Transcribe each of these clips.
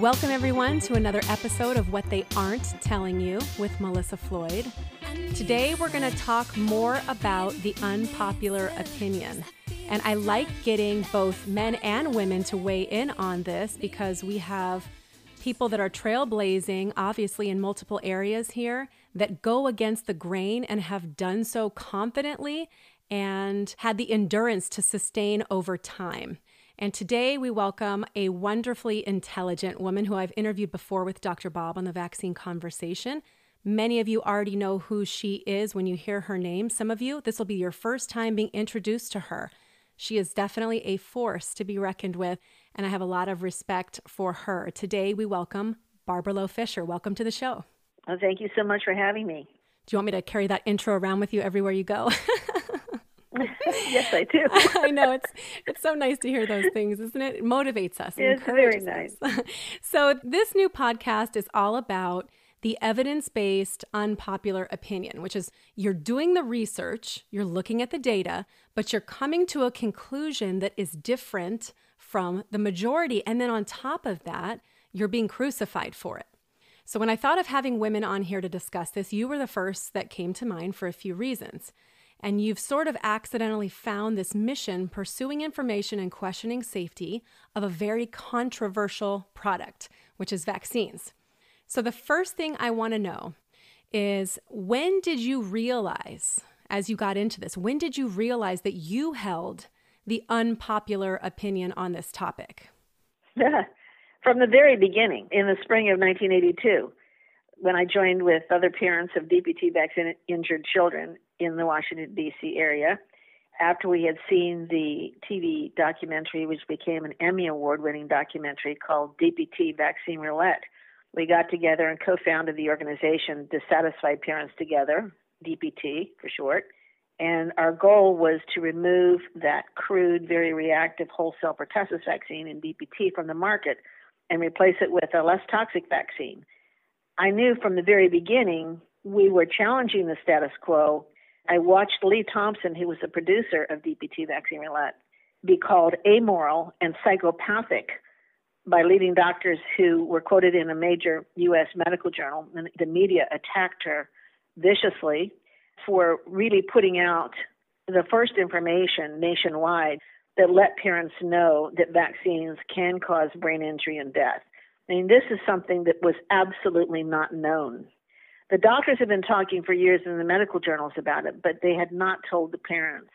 Welcome, everyone, to another episode of What They Aren't Telling You with Melissa Floyd. Today, we're going to talk more about the unpopular opinion. And I like getting both men and women to weigh in on this because we have people that are trailblazing, obviously, in multiple areas here that go against the grain and have done so confidently and had the endurance to sustain over time. And today we welcome a wonderfully intelligent woman who I've interviewed before with Dr. Bob on the vaccine conversation. Many of you already know who she is when you hear her name. Some of you, this will be your first time being introduced to her. She is definitely a force to be reckoned with, and I have a lot of respect for her. Today we welcome Barbara Loe Fisher. Welcome to the show. Well, thank you so much for having me. Do you want me to carry that intro around with you everywhere you go? yes, I do. I know it's it's so nice to hear those things, isn't it? It motivates us. It's very nice. so this new podcast is all about the evidence-based unpopular opinion, which is you're doing the research, you're looking at the data, but you're coming to a conclusion that is different from the majority, and then on top of that, you're being crucified for it. So when I thought of having women on here to discuss this, you were the first that came to mind for a few reasons and you've sort of accidentally found this mission pursuing information and questioning safety of a very controversial product, which is vaccines. So, the first thing I want to know is when did you realize, as you got into this, when did you realize that you held the unpopular opinion on this topic? From the very beginning, in the spring of 1982 when I joined with other parents of DPT vaccine injured children in the Washington, D.C. area, after we had seen the TV documentary, which became an Emmy Award winning documentary called DPT Vaccine Roulette, we got together and co founded the organization Dissatisfied Parents Together, DPT for short. And our goal was to remove that crude, very reactive whole cell pertussis vaccine in DPT from the market and replace it with a less toxic vaccine I knew from the very beginning we were challenging the status quo. I watched Lea Thompson, who was the producer of DPT Vaccine Roulette, be called amoral and psychopathic by leading doctors who were quoted in a major U.S. medical journal. And the media attacked her viciously for really putting out the first information nationwide that let parents know that vaccines can cause brain injury and death. I mean, this is something that was absolutely not known. The doctors have been talking for years in the medical journals about it, but they had not told the parents.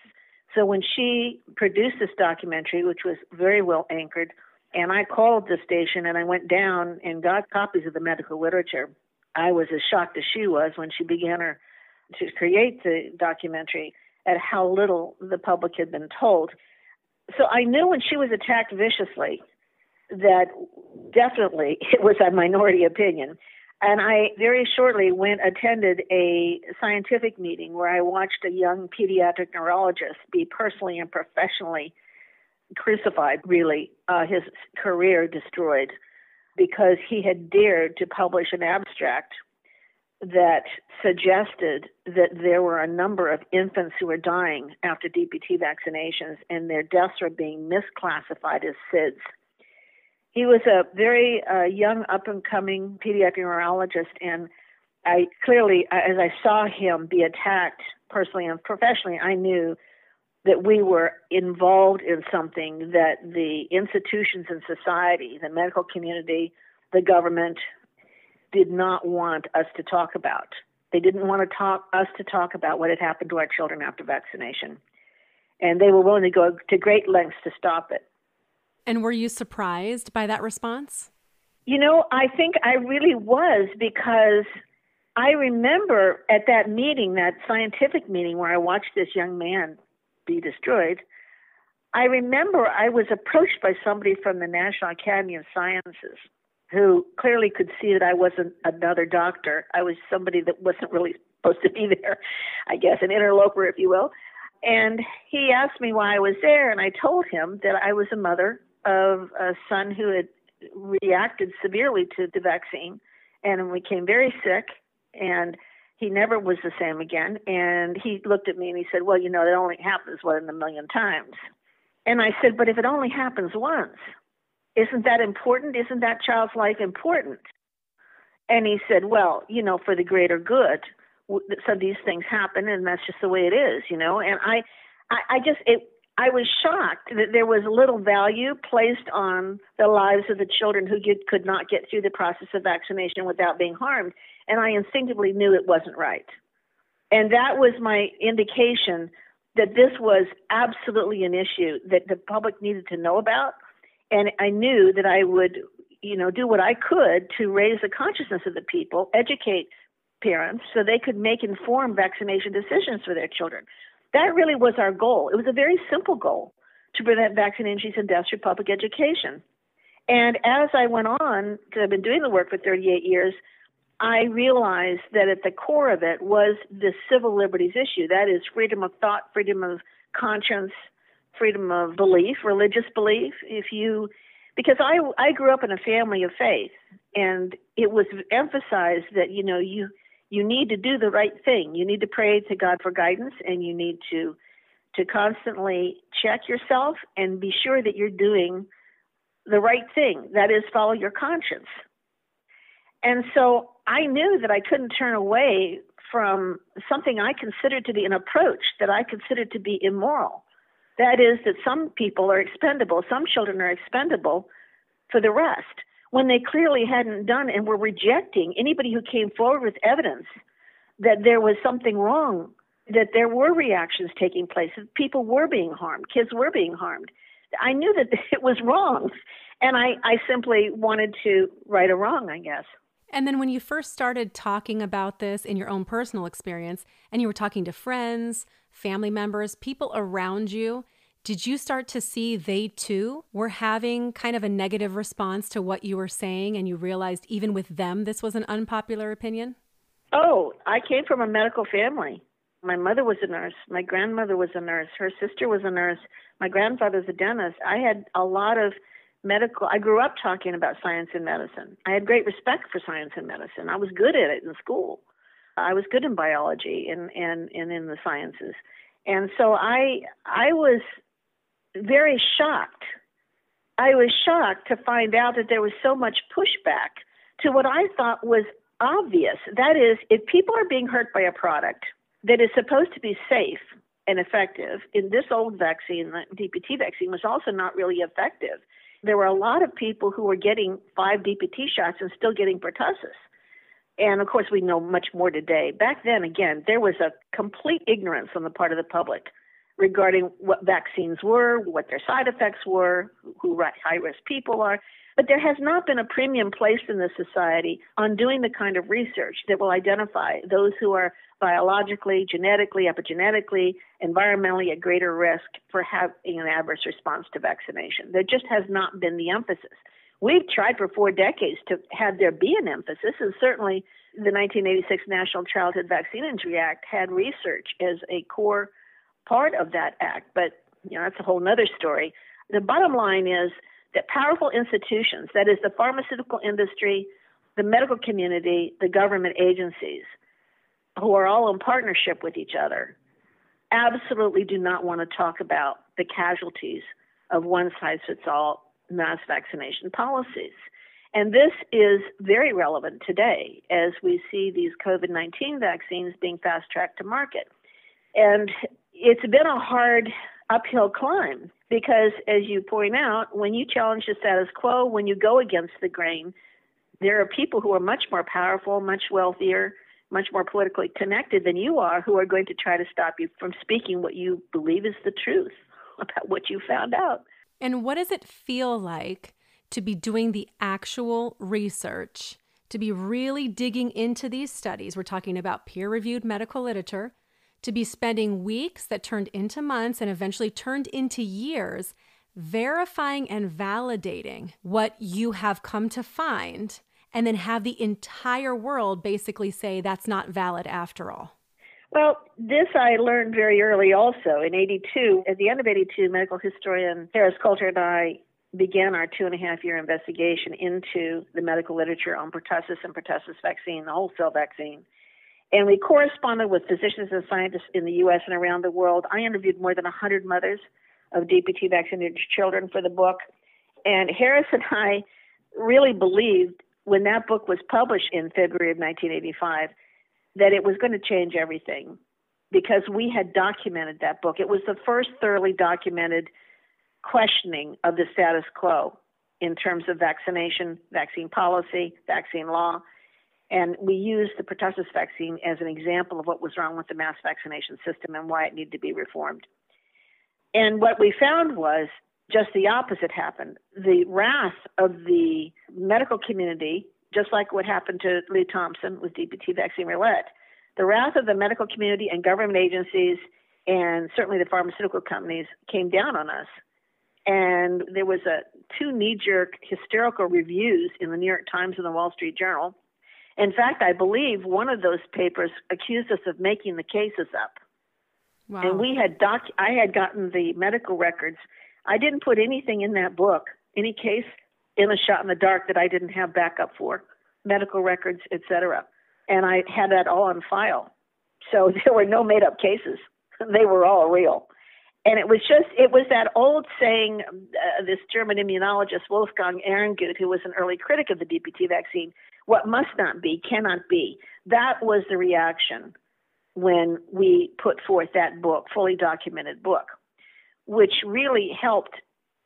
So when she produced this documentary, which was very well anchored, and I called the station and I went down and got copies of the medical literature, I was as shocked as she was when she began her to create the documentary at how little the public had been told. So I knew when she was attacked viciously that definitely it was a minority opinion. And I very shortly went attended a scientific meeting where I watched a young pediatric neurologist be personally and professionally crucified, really, uh, his career destroyed because he had dared to publish an abstract that suggested that there were a number of infants who were dying after DPT vaccinations and their deaths were being misclassified as SIDS. He was a very uh, young, up and coming pediatric neurologist, and I clearly, as I saw him be attacked personally and professionally, I knew that we were involved in something that the institutions and society, the medical community, the government did not want us to talk about. They didn't want to talk us to talk about what had happened to our children after vaccination. And they were willing to go to great lengths to stop it. And were you surprised by that response? You know, I think I really was because I remember at that meeting, that scientific meeting where I watched this young man be destroyed, I remember I was approached by somebody from the National Academy of Sciences who clearly could see that I wasn't another doctor. I was somebody that wasn't really supposed to be there, I guess, an interloper, if you will. And he asked me why I was there, and I told him that I was a mother of a son who had reacted severely to the vaccine and became very sick and he never was the same again and he looked at me and he said well you know that only happens one in a million times and i said but if it only happens once Isn't that important? Isn't that child's life important? And he said, Well, you know, for the greater good. So these things happen, and that's just the way it is, you know. And I, I, I just, it, I was shocked that there was little value placed on the lives of the children who get, could not get through the process of vaccination without being harmed. And I instinctively knew it wasn't right. And that was my indication that this was absolutely an issue that the public needed to know about. And I knew that I would, you know, do what I could to raise the consciousness of the people, educate parents so they could make informed vaccination decisions for their children. That really was our goal. It was a very simple goal to prevent vaccine injuries and deaths through public education. And as I went on, because I've been doing the work for 38 years, I realized that at the core of it was the civil liberties issue. That is freedom of thought, freedom of conscience, freedom of belief, religious belief. If you, because I I grew up in a family of faith, and it was emphasized that you know you you need to do the right thing. You need to pray to God for guidance, and you need to to constantly check yourself and be sure that you're doing the right thing. That is, follow your conscience. And so I knew that I couldn't turn away from something I considered to be an approach that I considered to be immoral. That is, that some people are expendable, some children are expendable for the rest when they clearly hadn't done and were rejecting anybody who came forward with evidence that there was something wrong, that there were reactions taking place, that people were being harmed, kids were being harmed. I knew that it was wrong, and I, I simply wanted to right a wrong, I guess. And then when you first started talking about this in your own personal experience, and you were talking to friends, family members, people around you, did you start to see they too were having kind of a negative response to what you were saying and you realized even with them this was an unpopular opinion? Oh, I came from a medical family. My mother was a nurse, my grandmother was a nurse, her sister was a nurse, my grandfather's a dentist. I had a lot of medical I grew up talking about science and medicine. I had great respect for science and medicine. I was good at it in school. I was good in biology and and, and in the sciences. And so I I was very shocked. I was shocked to find out that there was so much pushback to what I thought was obvious. That is, if people are being hurt by a product that is supposed to be safe and effective, in this old vaccine, the DPT vaccine, was also not really effective. There were a lot of people who were getting five DPT shots and still getting pertussis. And of course, we know much more today. Back then, again, there was a complete ignorance on the part of the public regarding what vaccines were, what their side effects were, who high risk people are. But there has not been a premium placed in the society on doing the kind of research that will identify those who are biologically, genetically, epigenetically, environmentally at greater risk for having an adverse response to vaccination. There just has not been the emphasis. We've tried for four decades to have there be an emphasis, and certainly the 1986 National Childhood Vaccine Injury Act had research as a core part of that act, but you know that's a whole other story. The bottom line is that powerful institutions, that is the pharmaceutical industry, the medical community, the government agencies, who are all in partnership with each other, absolutely do not want to talk about the casualties of one size fits all mass vaccination policies. And this is very relevant today as we see these COVID 19 vaccines being fast tracked to market. And it's been a hard uphill climb because, as you point out, when you challenge the status quo, when you go against the grain, there are people who are much more powerful, much wealthier, much more politically connected than you are who are going to try to stop you from speaking what you believe is the truth about what you found out. And what does it feel like to be doing the actual research, to be really digging into these studies? We're talking about peer reviewed medical literature to be spending weeks that turned into months and eventually turned into years verifying and validating what you have come to find, and then have the entire world basically say that's not valid after all? Well, this I learned very early also. In 82, at the end of 82, medical historian Harris Coulter and I began our two and a half year investigation into the medical literature on pertussis and pertussis vaccine, the whole cell vaccine. And we corresponded with physicians and scientists in the U.S. and around the world. I interviewed more than 100 mothers of DPT vaccinated children for the book. And Harris and I really believed when that book was published in February of 1985 that it was going to change everything because we had documented that book. It was the first thoroughly documented questioning of the status quo in terms of vaccination, vaccine policy, vaccine law. And we used the pertussis vaccine as an example of what was wrong with the mass vaccination system and why it needed to be reformed. And what we found was just the opposite happened. The wrath of the medical community, just like what happened to Lea Thompson with DPT vaccine roulette, the wrath of the medical community and government agencies and certainly the pharmaceutical companies came down on us. And there was a two knee-jerk hysterical reviews in the New York Times and the Wall Street Journal. In fact, I believe one of those papers accused us of making the cases up. Wow. And we had doc I had gotten the medical records. I didn't put anything in that book, any case in a shot in the dark that I didn't have backup for, medical records, etc and I had that all on file. So there were no made up cases. they were all real. And it was just, it was that old saying, uh, this German immunologist, Wolfgang Ehrengut, who was an early critic of the DPT vaccine, what must not be cannot be. That was the reaction when we put forth that book, fully documented book, which really helped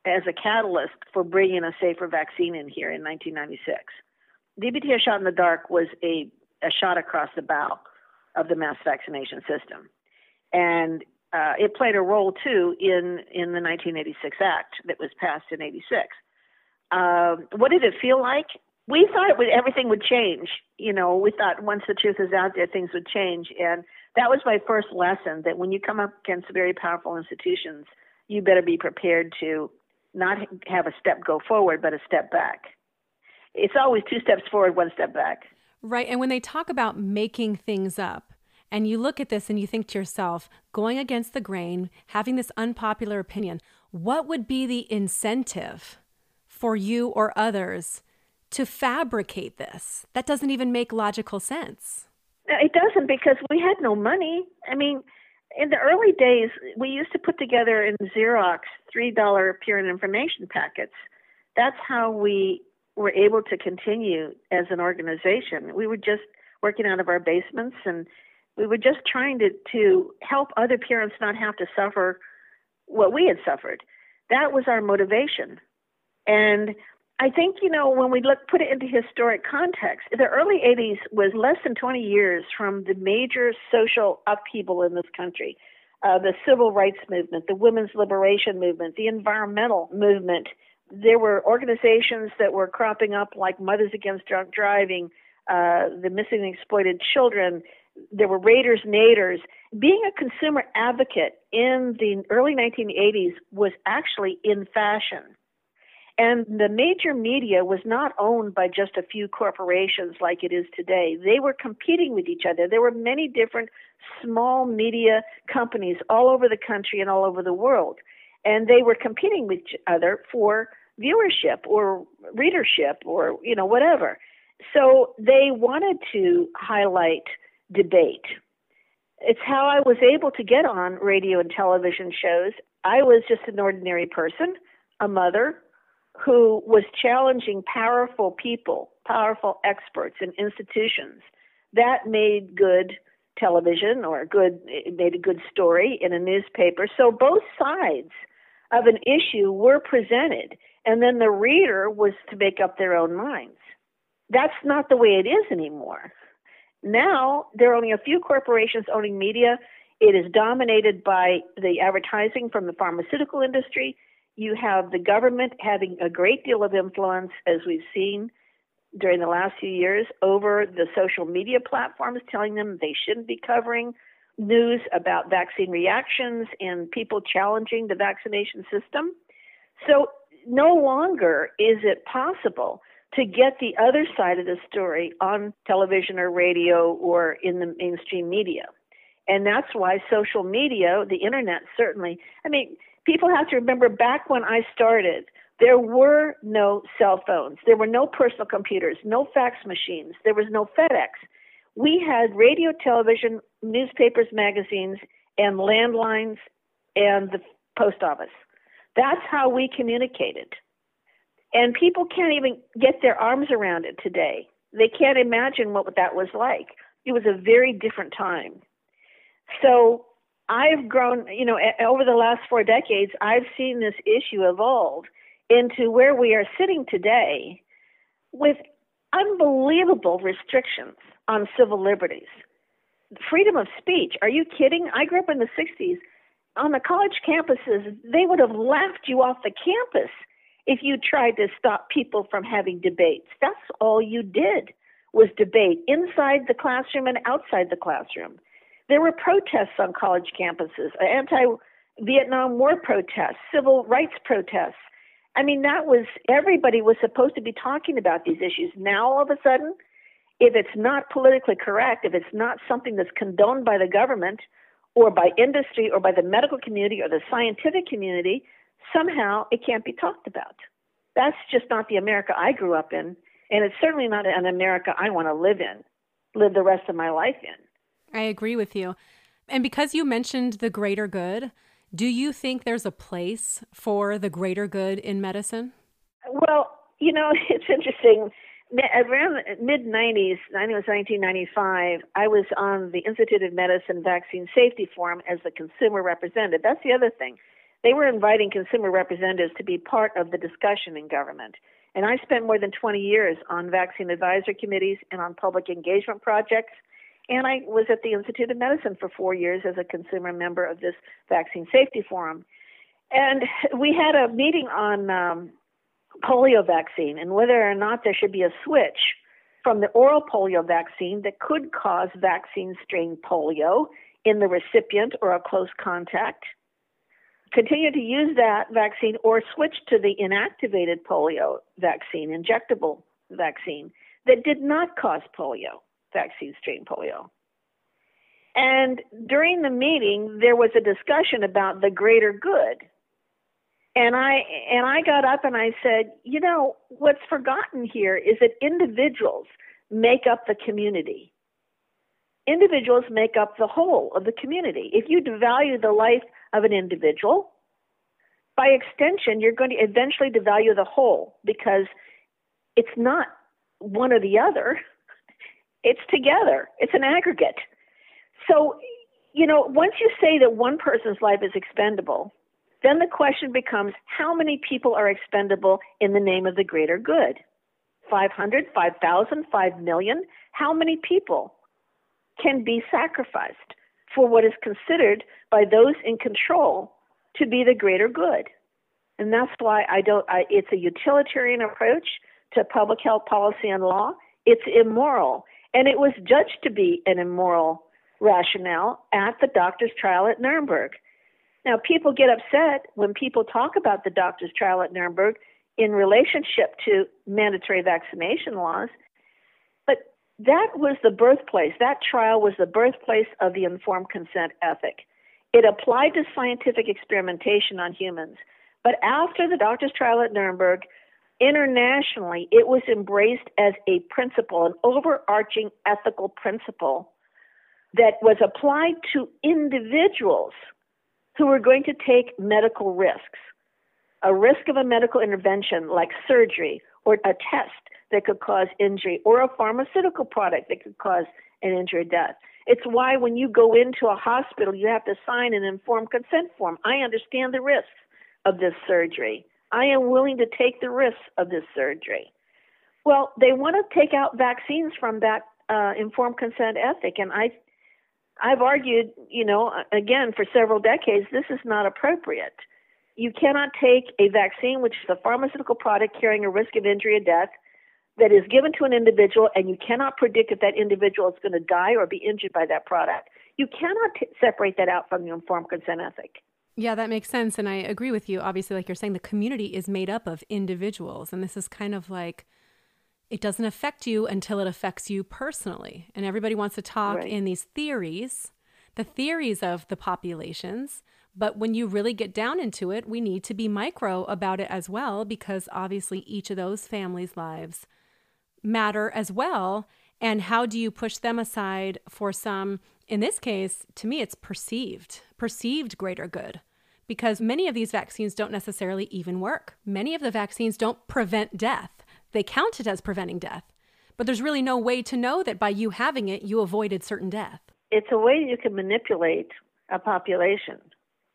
as a catalyst for bringing a safer vaccine in here in 1996. DPT A Shot in the Dark was a a shot across the bow of the mass vaccination system. And uh, it played a role too in, in the 1986 Act that was passed in 86. Uh, what did it feel like? We thought it would, everything would change. You know, we thought once the truth is out there, things would change. And that was my first lesson that when you come up against very powerful institutions, you better be prepared to not have a step go forward, but a step back. It's always two steps forward, one step back. Right. And when they talk about making things up, and you look at this and you think to yourself, going against the grain, having this unpopular opinion, what would be the incentive for you or others to fabricate this? That doesn't even make logical sense. Uh, it doesn't because we had no money. I mean, in the early days, we used to put together in Xerox $3 pure information packets. That's how we were able to continue as an organization. We were just working out of our basements and we were just trying to, to help other parents not have to suffer what we had suffered. That was our motivation. And I think, you know, when we look put it into historic context, the early 80s was less than 20 years from the major social upheaval in this country. Uh, the civil rights movement, the women's liberation movement, the environmental movement, there were organizations that were cropping up like Mothers Against Drunk Driving, uh, the Missing and Exploited Children. There were Raiders, Naders. Being a consumer advocate in the early 1980s was actually in fashion. And the major media was not owned by just a few corporations like it is today. They were competing with each other. There were many different small media companies all over the country and all over the world and they were competing with each other for viewership or readership or you know whatever so they wanted to highlight debate it's how i was able to get on radio and television shows i was just an ordinary person a mother who was challenging powerful people powerful experts and institutions that made good television or good it made a good story in a newspaper so both sides of an issue were presented, and then the reader was to make up their own minds. That's not the way it is anymore. Now, there are only a few corporations owning media. It is dominated by the advertising from the pharmaceutical industry. You have the government having a great deal of influence, as we've seen during the last few years, over the social media platforms, telling them they shouldn't be covering news about vaccine reactions and people challenging the vaccination system. So no longer is it possible to get the other side of the story on television or radio or in the mainstream media. And that's why social media, the internet certainly, I mean, people have to remember back when I started, there were no cell phones, there were no personal computers, no fax machines, there was no FedEx we had radio, television, newspapers, magazines, and landlines and the post office. That's how we communicated. And people can't even get their arms around it today. They can't imagine what that was like. It was a very different time. So I've grown, you know, over the last four decades, I've seen this issue evolve into where we are sitting today with unbelievable restrictions on civil liberties. Freedom of speech. Are you kidding? I grew up in the 60s. On the college campuses, they would have laughed you off the campus if you tried to stop people from having debates. That's all you did was debate inside the classroom and outside the classroom. There were protests on college campuses, anti Vietnam War protests, civil rights protests. I mean, that was everybody was supposed to be talking about these issues. Now, all of a sudden, if it's not politically correct, if it's not something that's condoned by the government or by industry or by the medical community or the scientific community, somehow it can't be talked about. That's just not the America I grew up in, and it's certainly not an America I want to live in, live the rest of my life in. I agree with you. And because you mentioned the greater good, do you think there's a place for the greater good in medicine? Well, you know, it's interesting. Around mid 90s, I think it was 1995, I was on the Institute of Medicine Vaccine Safety Forum as the consumer representative. That's the other thing. They were inviting consumer representatives to be part of the discussion in government. And I spent more than 20 years on vaccine advisory committees and on public engagement projects. And I was at the Institute of Medicine for four years as a consumer member of this vaccine safety forum. And we had a meeting on um, polio vaccine and whether or not there should be a switch from the oral polio vaccine that could cause vaccine strain polio in the recipient or a close contact continue to use that vaccine or switch to the inactivated polio vaccine, injectable vaccine, that did not cause polio, vaccine strain polio. And during the meeting, there was a discussion about the greater good. And I and I got up and I said, you know, what's forgotten here is that individuals make up the community. Individuals make up the whole of the community. If you devalue the life of an individual, by extension, you're going to eventually devalue the whole because it's not one or the other. It's together. It's an aggregate. So, you know, once you say that one person's life is expendable, then the question becomes how many people are expendable in the name of the greater good? 500, 5,000, 5 million? How many people can be sacrificed for what is considered by those in control to be the greater good. And that's why I don't, I, it's a utilitarian approach to public health policy and law. It's immoral. And it was judged to be an immoral rationale at the doctor's trial at Nuremberg. Now, people get upset when people talk about the doctor's trial at Nuremberg in relationship to mandatory vaccination laws, but that was the birthplace, that trial was the birthplace of the informed consent ethic. It applied to scientific experimentation on humans. But after the doctor's trial at Nuremberg, internationally, it was embraced as a principle, an overarching ethical principle that was applied to individuals who were going to take medical risks. A risk of a medical intervention like surgery or a test that could cause injury or a pharmaceutical product that could cause an injury or death. It's why when you go into a hospital, you have to sign an informed consent form. I understand the risks of this surgery. I am willing to take the risks of this surgery. Well, they want to take out vaccines from that uh, informed consent ethic, and I, I've argued, you know, again for several decades, this is not appropriate. You cannot take a vaccine, which is a pharmaceutical product carrying a risk of injury or death, that is given to an individual and you cannot predict if that individual is going to die or be injured by that product. You cannot t- separate that out from the informed consent ethic. Yeah, that makes sense. And I agree with you. Obviously, like you're saying, the community is made up of individuals. And this is kind of like it doesn't affect you until it affects you personally. And everybody wants to talk right. in these theories, the theories of the populations. But when you really get down into it, we need to be micro about it as well, because obviously each of those families' lives matter as well. And how do you push them aside for some, in this case, to me, it's perceived, perceived greater good. Because many of these vaccines don't necessarily even work. Many of the vaccines don't prevent death, they count it as preventing death. But there's really no way to know that by you having it, you avoided certain death. It's a way you can manipulate a population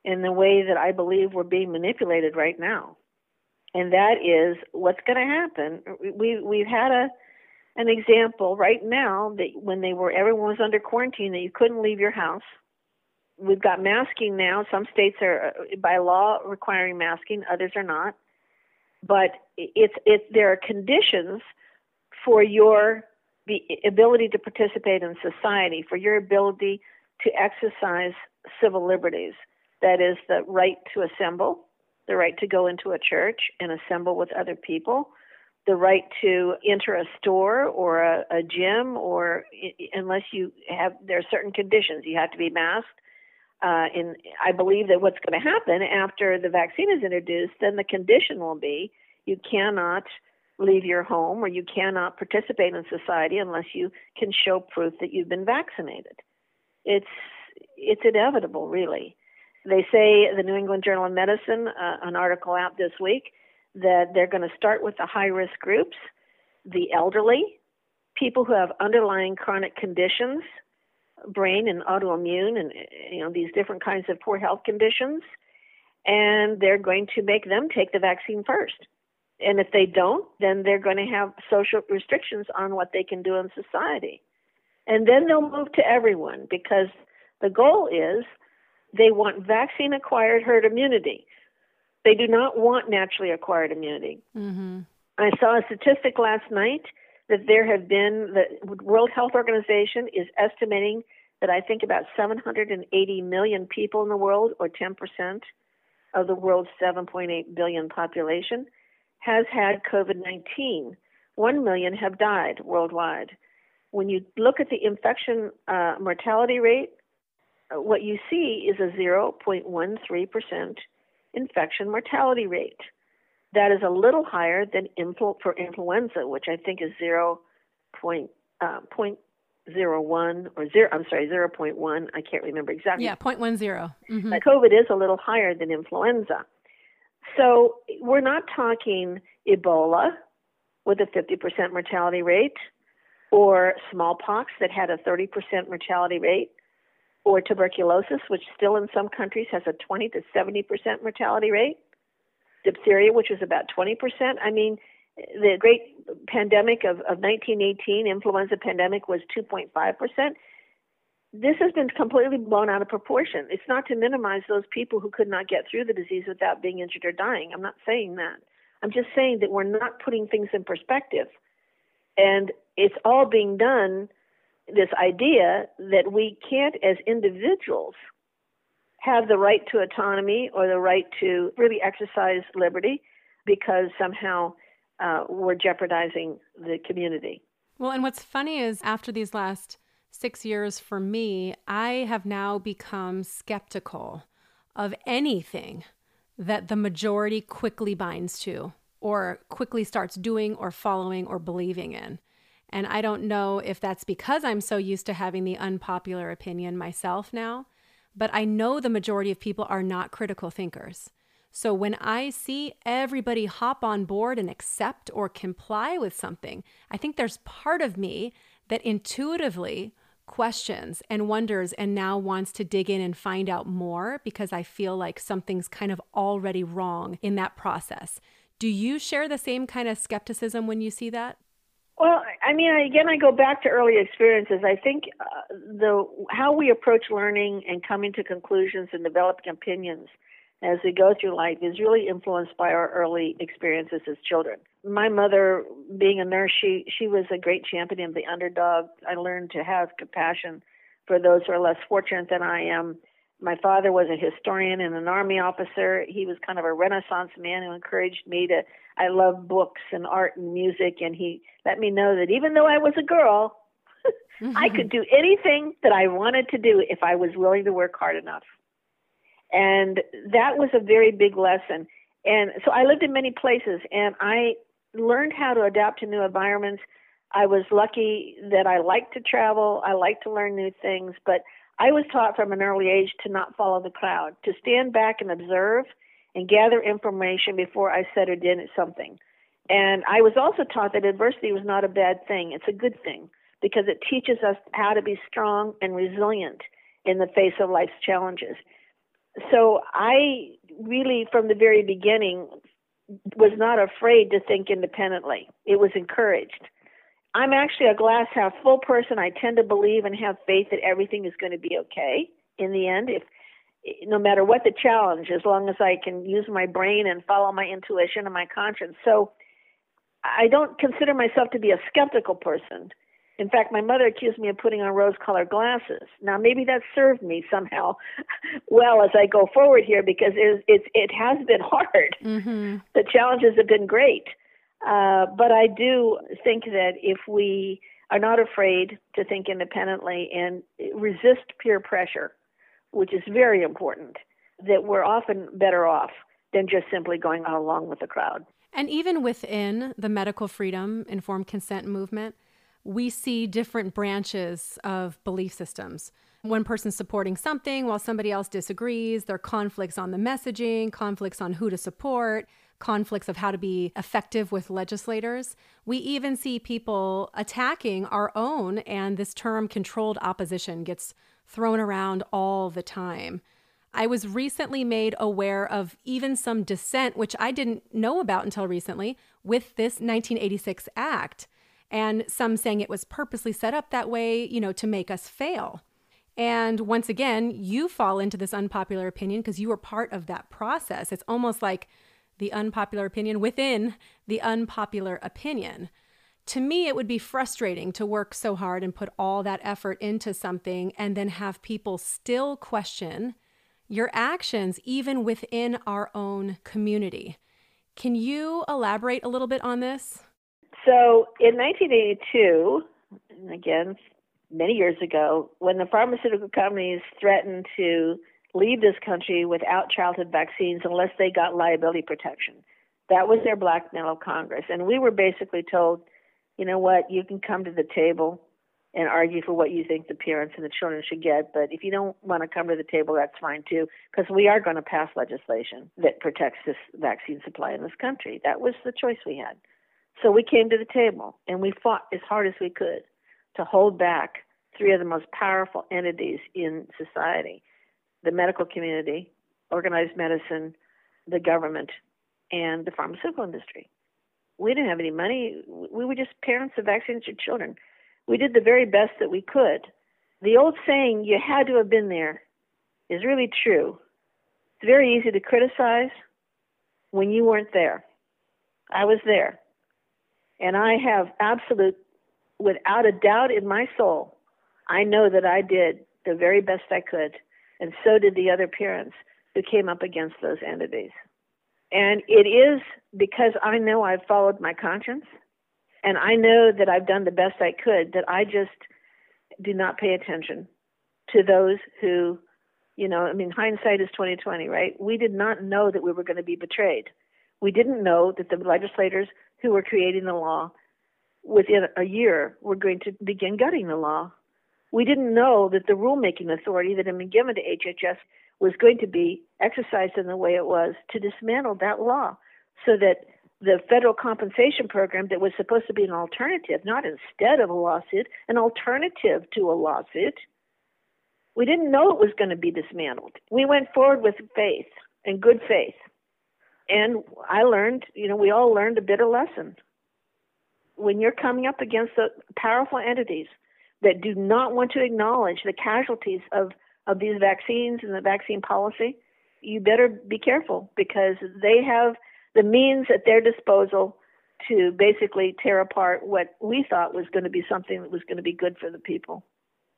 in the way that I believe we're being manipulated right now. And that is what's going to happen. We, we've had a, an example right now that when they were everyone was under quarantine that you couldn't leave your house we've got masking now. Some states are uh, by law requiring masking, others are not. But it's it there are conditions for your the ability to participate in society, for your ability to exercise civil liberties. That is the right to assemble, the right to go into a church and assemble with other people, the right to enter a store or a, a gym, or unless you have there are certain conditions. You have to be masked uh, and I believe that what's going to happen after the vaccine is introduced, then the condition will be you cannot leave your home or you cannot participate in society unless you can show proof that you've been vaccinated. It's it's inevitable, really. They say the New England Journal of Medicine, uh, an article out this week, that they're going to start with the high risk groups, the elderly, people who have underlying chronic conditions brain and autoimmune and you know these different kinds of poor health conditions and they're going to make them take the vaccine first. And if they don't then they're going to have social restrictions on what they can do in society. And then they'll move to everyone because the goal is they want vaccine acquired herd immunity. They do not want naturally acquired immunity. Mm-hmm. i saw a statistic last night that there have been the World Health Organization is estimating that I think about 780 million people in the world, or 10% of the world's 7.8 billion population, has had COVID 19. 1 million have died worldwide. When you look at the infection uh, mortality rate, uh, what you see is a 0.13% infection mortality rate. That is a little higher than influ- for influenza, which I think is 0. Point, uh, point zero one or zero. I'm sorry, zero point one. I can't remember exactly. Yeah, point one zero. Mm-hmm. But COVID is a little higher than influenza. So we're not talking Ebola with a 50% mortality rate, or smallpox that had a 30% mortality rate, or tuberculosis, which still in some countries has a 20 to 70% mortality rate diphtheria, which was about 20%. I mean, the great pandemic of, of 1918, influenza pandemic, was 2.5%. This has been completely blown out of proportion. It's not to minimize those people who could not get through the disease without being injured or dying. I'm not saying that. I'm just saying that we're not putting things in perspective. And it's all being done, this idea that we can't, as individuals, have the right to autonomy or the right to really exercise liberty because somehow uh, we're jeopardizing the community. Well, and what's funny is after these last six years for me, I have now become skeptical of anything that the majority quickly binds to or quickly starts doing or following or believing in. And I don't know if that's because I'm so used to having the unpopular opinion myself now but I know the majority of people are not critical thinkers. So when I see everybody hop on board and accept or comply with something, I think there's part of me that intuitively questions and wonders and now wants to dig in and find out more because I feel like something's kind of already wrong in that process. Do you share the same kind of skepticism when you see that? Well, I mean, again, I go back to early experiences. I think uh, the how we approach learning and coming to conclusions and developing opinions as we go through life is really influenced by our early experiences as children. My mother, being a nurse, she she was a great champion of the underdog. I learned to have compassion for those who are less fortunate than I am. My father was a historian and an army officer. He was kind of a renaissance man who encouraged me to I love books and art and music, and he let me know that even though I was a girl, I could mm-hmm. do anything that I wanted to do if I was willing to work hard enough. And that was a very big lesson. And so I lived in many places, and I learned how to adapt to new environments. I was lucky that I liked to travel, I liked to learn new things, but I was taught from an early age to not follow the crowd, to stand back and observe and gather information before I said or at something. And I was also taught that adversity was not a bad thing, it's a good thing because it teaches us how to be strong and resilient in the face of life's challenges. So I really, from the very beginning, was not afraid to think independently. It was encouraged. I'm actually a glass half full person. I tend to believe and have faith that everything is going to be okay in the end. If no matter what the challenge, as long as I can use my brain and follow my intuition and my conscience. So I don't consider myself to be a skeptical person. In fact, my mother accused me of putting on rose colored glasses. Now, maybe that served me somehow well as I go forward here because it, it, it has been hard. Mm-hmm. The challenges have been great. Uh, but I do think that if we are not afraid to think independently and resist peer pressure, which is very important, that we're often better off than just simply going along with the crowd. And even within the medical freedom informed consent movement, we see different branches of belief systems. One person's supporting something while somebody else disagrees. There are conflicts on the messaging, conflicts on who to support, conflicts of how to be effective with legislators. We even see people attacking our own, and this term controlled opposition gets thrown around all the time. I was recently made aware of even some dissent, which I didn't know about until recently, with this 1986 Act and some saying it was purposely set up that way, you know, to make us fail. And once again, you fall into this unpopular opinion because you were part of that process. It's almost like the unpopular opinion within the unpopular opinion. To me, it would be frustrating to work so hard and put all that effort into something and then have people still question your actions, even within our own community. Can you elaborate a little bit on this? So in 1982, again, many years ago, when the pharmaceutical companies threatened to leave this country without childhood vaccines unless they got liability protection, that was their blackmail of Congress. And we were basically told, you know what, you can come to the table and argue for what you think the parents and the children should get. But if you don't want to come to the table, that's fine too, because we are going to pass legislation that protects this vaccine supply in this country. That was the choice we had. So we came to the table and we fought as hard as we could to hold back three of the most powerful entities in society the medical community, organized medicine, the government, and the pharmaceutical industry. We didn't have any money. We were just parents of vaccinated children. We did the very best that we could. The old saying, you had to have been there, is really true. It's very easy to criticize when you weren't there. I was there. And I have absolute, without a doubt in my soul, I know that I did the very best I could. And so did the other parents who came up against those entities. And it is because I know I've followed my conscience and I know that I've done the best I could that I just do not pay attention to those who, you know, I mean hindsight is 2020, right? We did not know that we were going to be betrayed. We didn't know that the legislators who were creating the law within a year were going to begin gutting the law. We didn't know that the rulemaking authority that had been given to HHS was going to be exercised in the way it was to dismantle that law so that the federal compensation program that was supposed to be an alternative, not instead of a lawsuit, an alternative to a lawsuit, we didn't know it was going to be dismantled. We went forward with faith and good faith and I learned, you know, we all learned a bitter lesson. When you're coming up against the powerful entities that do not want to acknowledge the casualties of, of these vaccines and the vaccine policy, you better be careful because they have the means at their disposal to basically tear apart what we thought was going to be something that was going to be good for the people.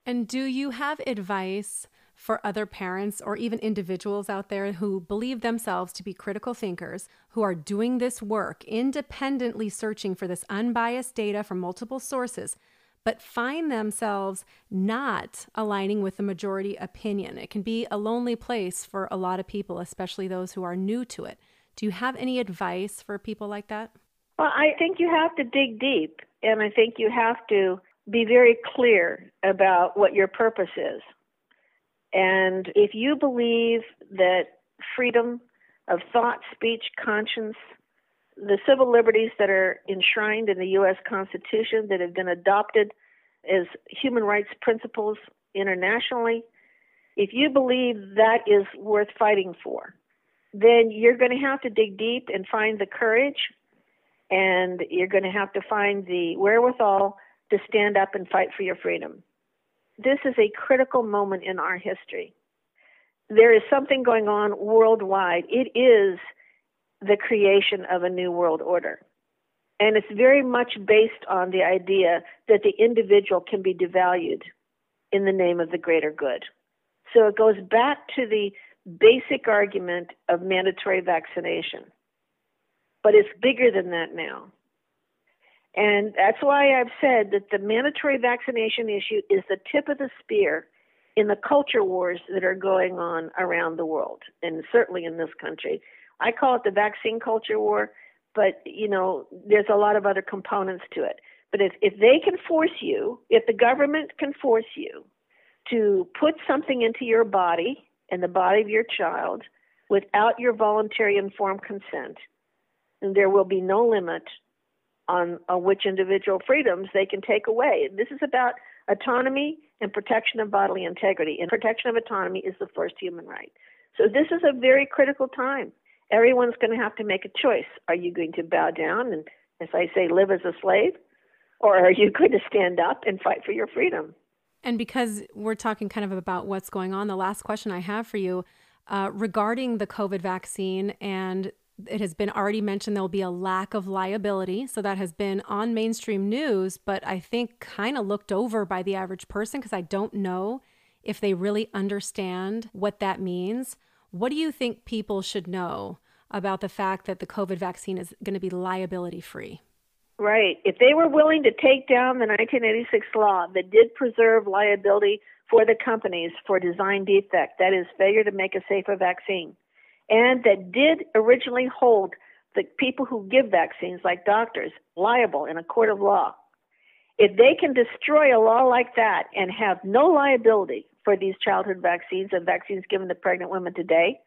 And do you have advice for other parents or even individuals out there who believe themselves to be critical thinkers, who are doing this work, independently searching for this unbiased data from multiple sources, but find themselves not aligning with the majority opinion. It can be a lonely place for a lot of people, especially those who are new to it. Do you have any advice for people like that? Well, I think you have to dig deep, and I think you have to be very clear about what your purpose is And if you believe that freedom of thought, speech, conscience, the civil liberties that are enshrined in the U.S. Constitution that have been adopted as human rights principles internationally, if you believe that is worth fighting for, then you're going to have to dig deep and find the courage and you're going to have to find the wherewithal to stand up and fight for your freedom. This is a critical moment in our history. There is something going on worldwide. It is the creation of a new world order. And it's very much based on the idea that the individual can be devalued in the name of the greater good. So it goes back to the basic argument of mandatory vaccination. But it's bigger than that now. And that's why I've said that the mandatory vaccination issue is the tip of the spear in the culture wars that are going on around the world, and certainly in this country. I call it the vaccine culture war, but you know, there's a lot of other components to it. But if, if they can force you, if the government can force you to put something into your body and the body of your child without your voluntary informed consent, then there will be no limit on, on which individual freedoms they can take away. This is about autonomy and protection of bodily integrity, and protection of autonomy is the first human right. So this is a very critical time. Everyone's going to have to make a choice. Are you going to bow down and, as I say, live as a slave? Or are you going to stand up and fight for your freedom? And because we're talking kind of about what's going on, the last question I have for you uh, regarding the COVID vaccine, and it has been already mentioned there will be a lack of liability. So that has been on mainstream news, but I think kind of looked over by the average person because I don't know if they really understand what that means. What do you think people should know about the fact that the COVID vaccine is going to be liability free? Right. If they were willing to take down the 1986 law that did preserve liability for the companies for design defect, that is, failure to make a safer vaccine, and that did originally hold the people who give vaccines, like doctors, liable in a court of law, if they can destroy a law like that and have no liability for these childhood vaccines and vaccines given to pregnant women today,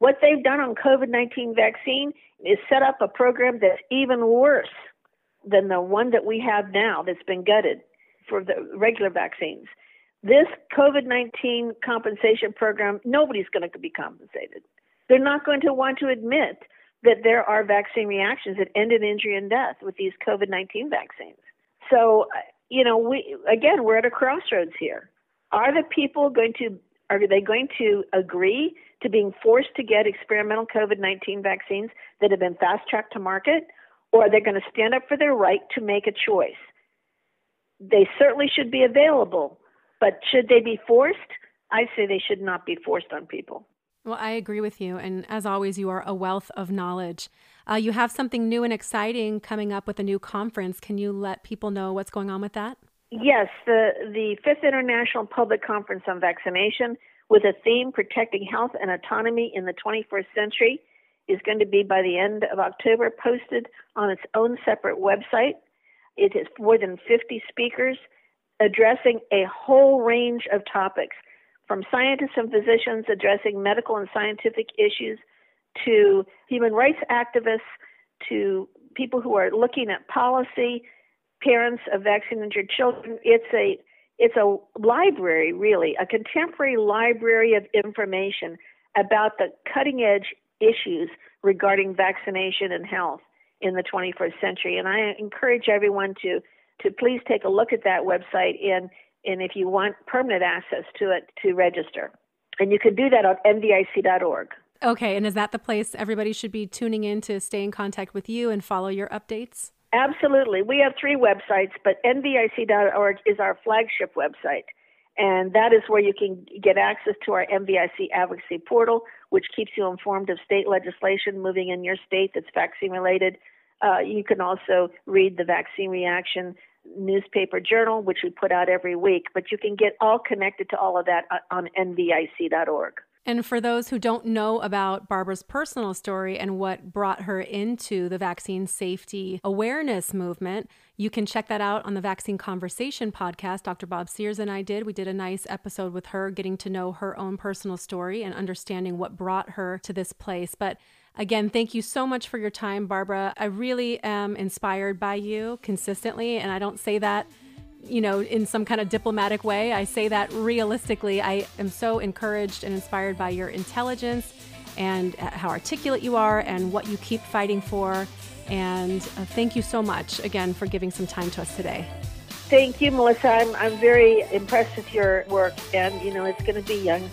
what they've done on COVID 19 vaccine is set up a program that's even worse than the one that we have now that's been gutted for the regular vaccines. This COVID 19 compensation program, nobody's going to be compensated. They're not going to want to admit that there are vaccine reactions that end in injury and death with these COVID 19 vaccines. So, you know, we again, we're at a crossroads here. Are the people going to are they going to agree to being forced to get experimental COVID 19 vaccines that have been fast tracked to market? or are they going to stand up for their right to make a choice? They certainly should be available, but should they be forced? I say they should not be forced on people. Well, I agree with you. And as always, you are a wealth of knowledge. Uh, you have something new and exciting coming up with a new conference. Can you let people know what's going on with that? Yes, the, the Fifth International Public Conference on Vaccination with a theme protecting health and autonomy in the 21st century is going to be by the end of October posted on its own separate website. It is more than 50 speakers addressing a whole range of topics from scientists and physicians addressing medical and scientific issues to human rights activists to people who are looking at policy, parents of vaccine injured children. It's a it's a library, really, a contemporary library of information about the cutting edge issues regarding vaccination and health in the 21st century. And I encourage everyone to to please take a look at that website and and if you want permanent access to it to register. And you can do that on nvic.org. Okay, and is that the place everybody should be tuning in to stay in contact with you and follow your updates? Absolutely. We have three websites, but nvic.org is our flagship website. And that is where you can get access to our NVIC advocacy portal, which keeps you informed of state legislation moving in your state that's vaccine related. Uh, you can also read the Vaccine Reaction newspaper journal, which we put out every week. But you can get all connected to all of that on nvic.org. And for those who don't know about Barbara's personal story and what brought her into the vaccine safety awareness movement, you can check that out on the Vaccine Conversation podcast. Dr. Bob Sears and I did. We did a nice episode with her, getting to know her own personal story and understanding what brought her to this place. But Again, thank you so much for your time, Barbara. I really am inspired by you consistently, and I don't say that you know, in some kind of diplomatic way. I say that realistically. I am so encouraged and inspired by your intelligence and how articulate you are and what you keep fighting for. And uh, thank you so much again for giving some time to us today. Thank you, Melissa. I'm, I'm very impressed with your work. And, you know, it's going to be young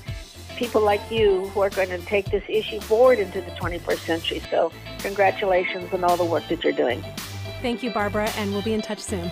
people like you who are going to take this issue forward into the 21st century. So, congratulations on all the work that you're doing. Thank you, Barbara, and we'll be in touch soon.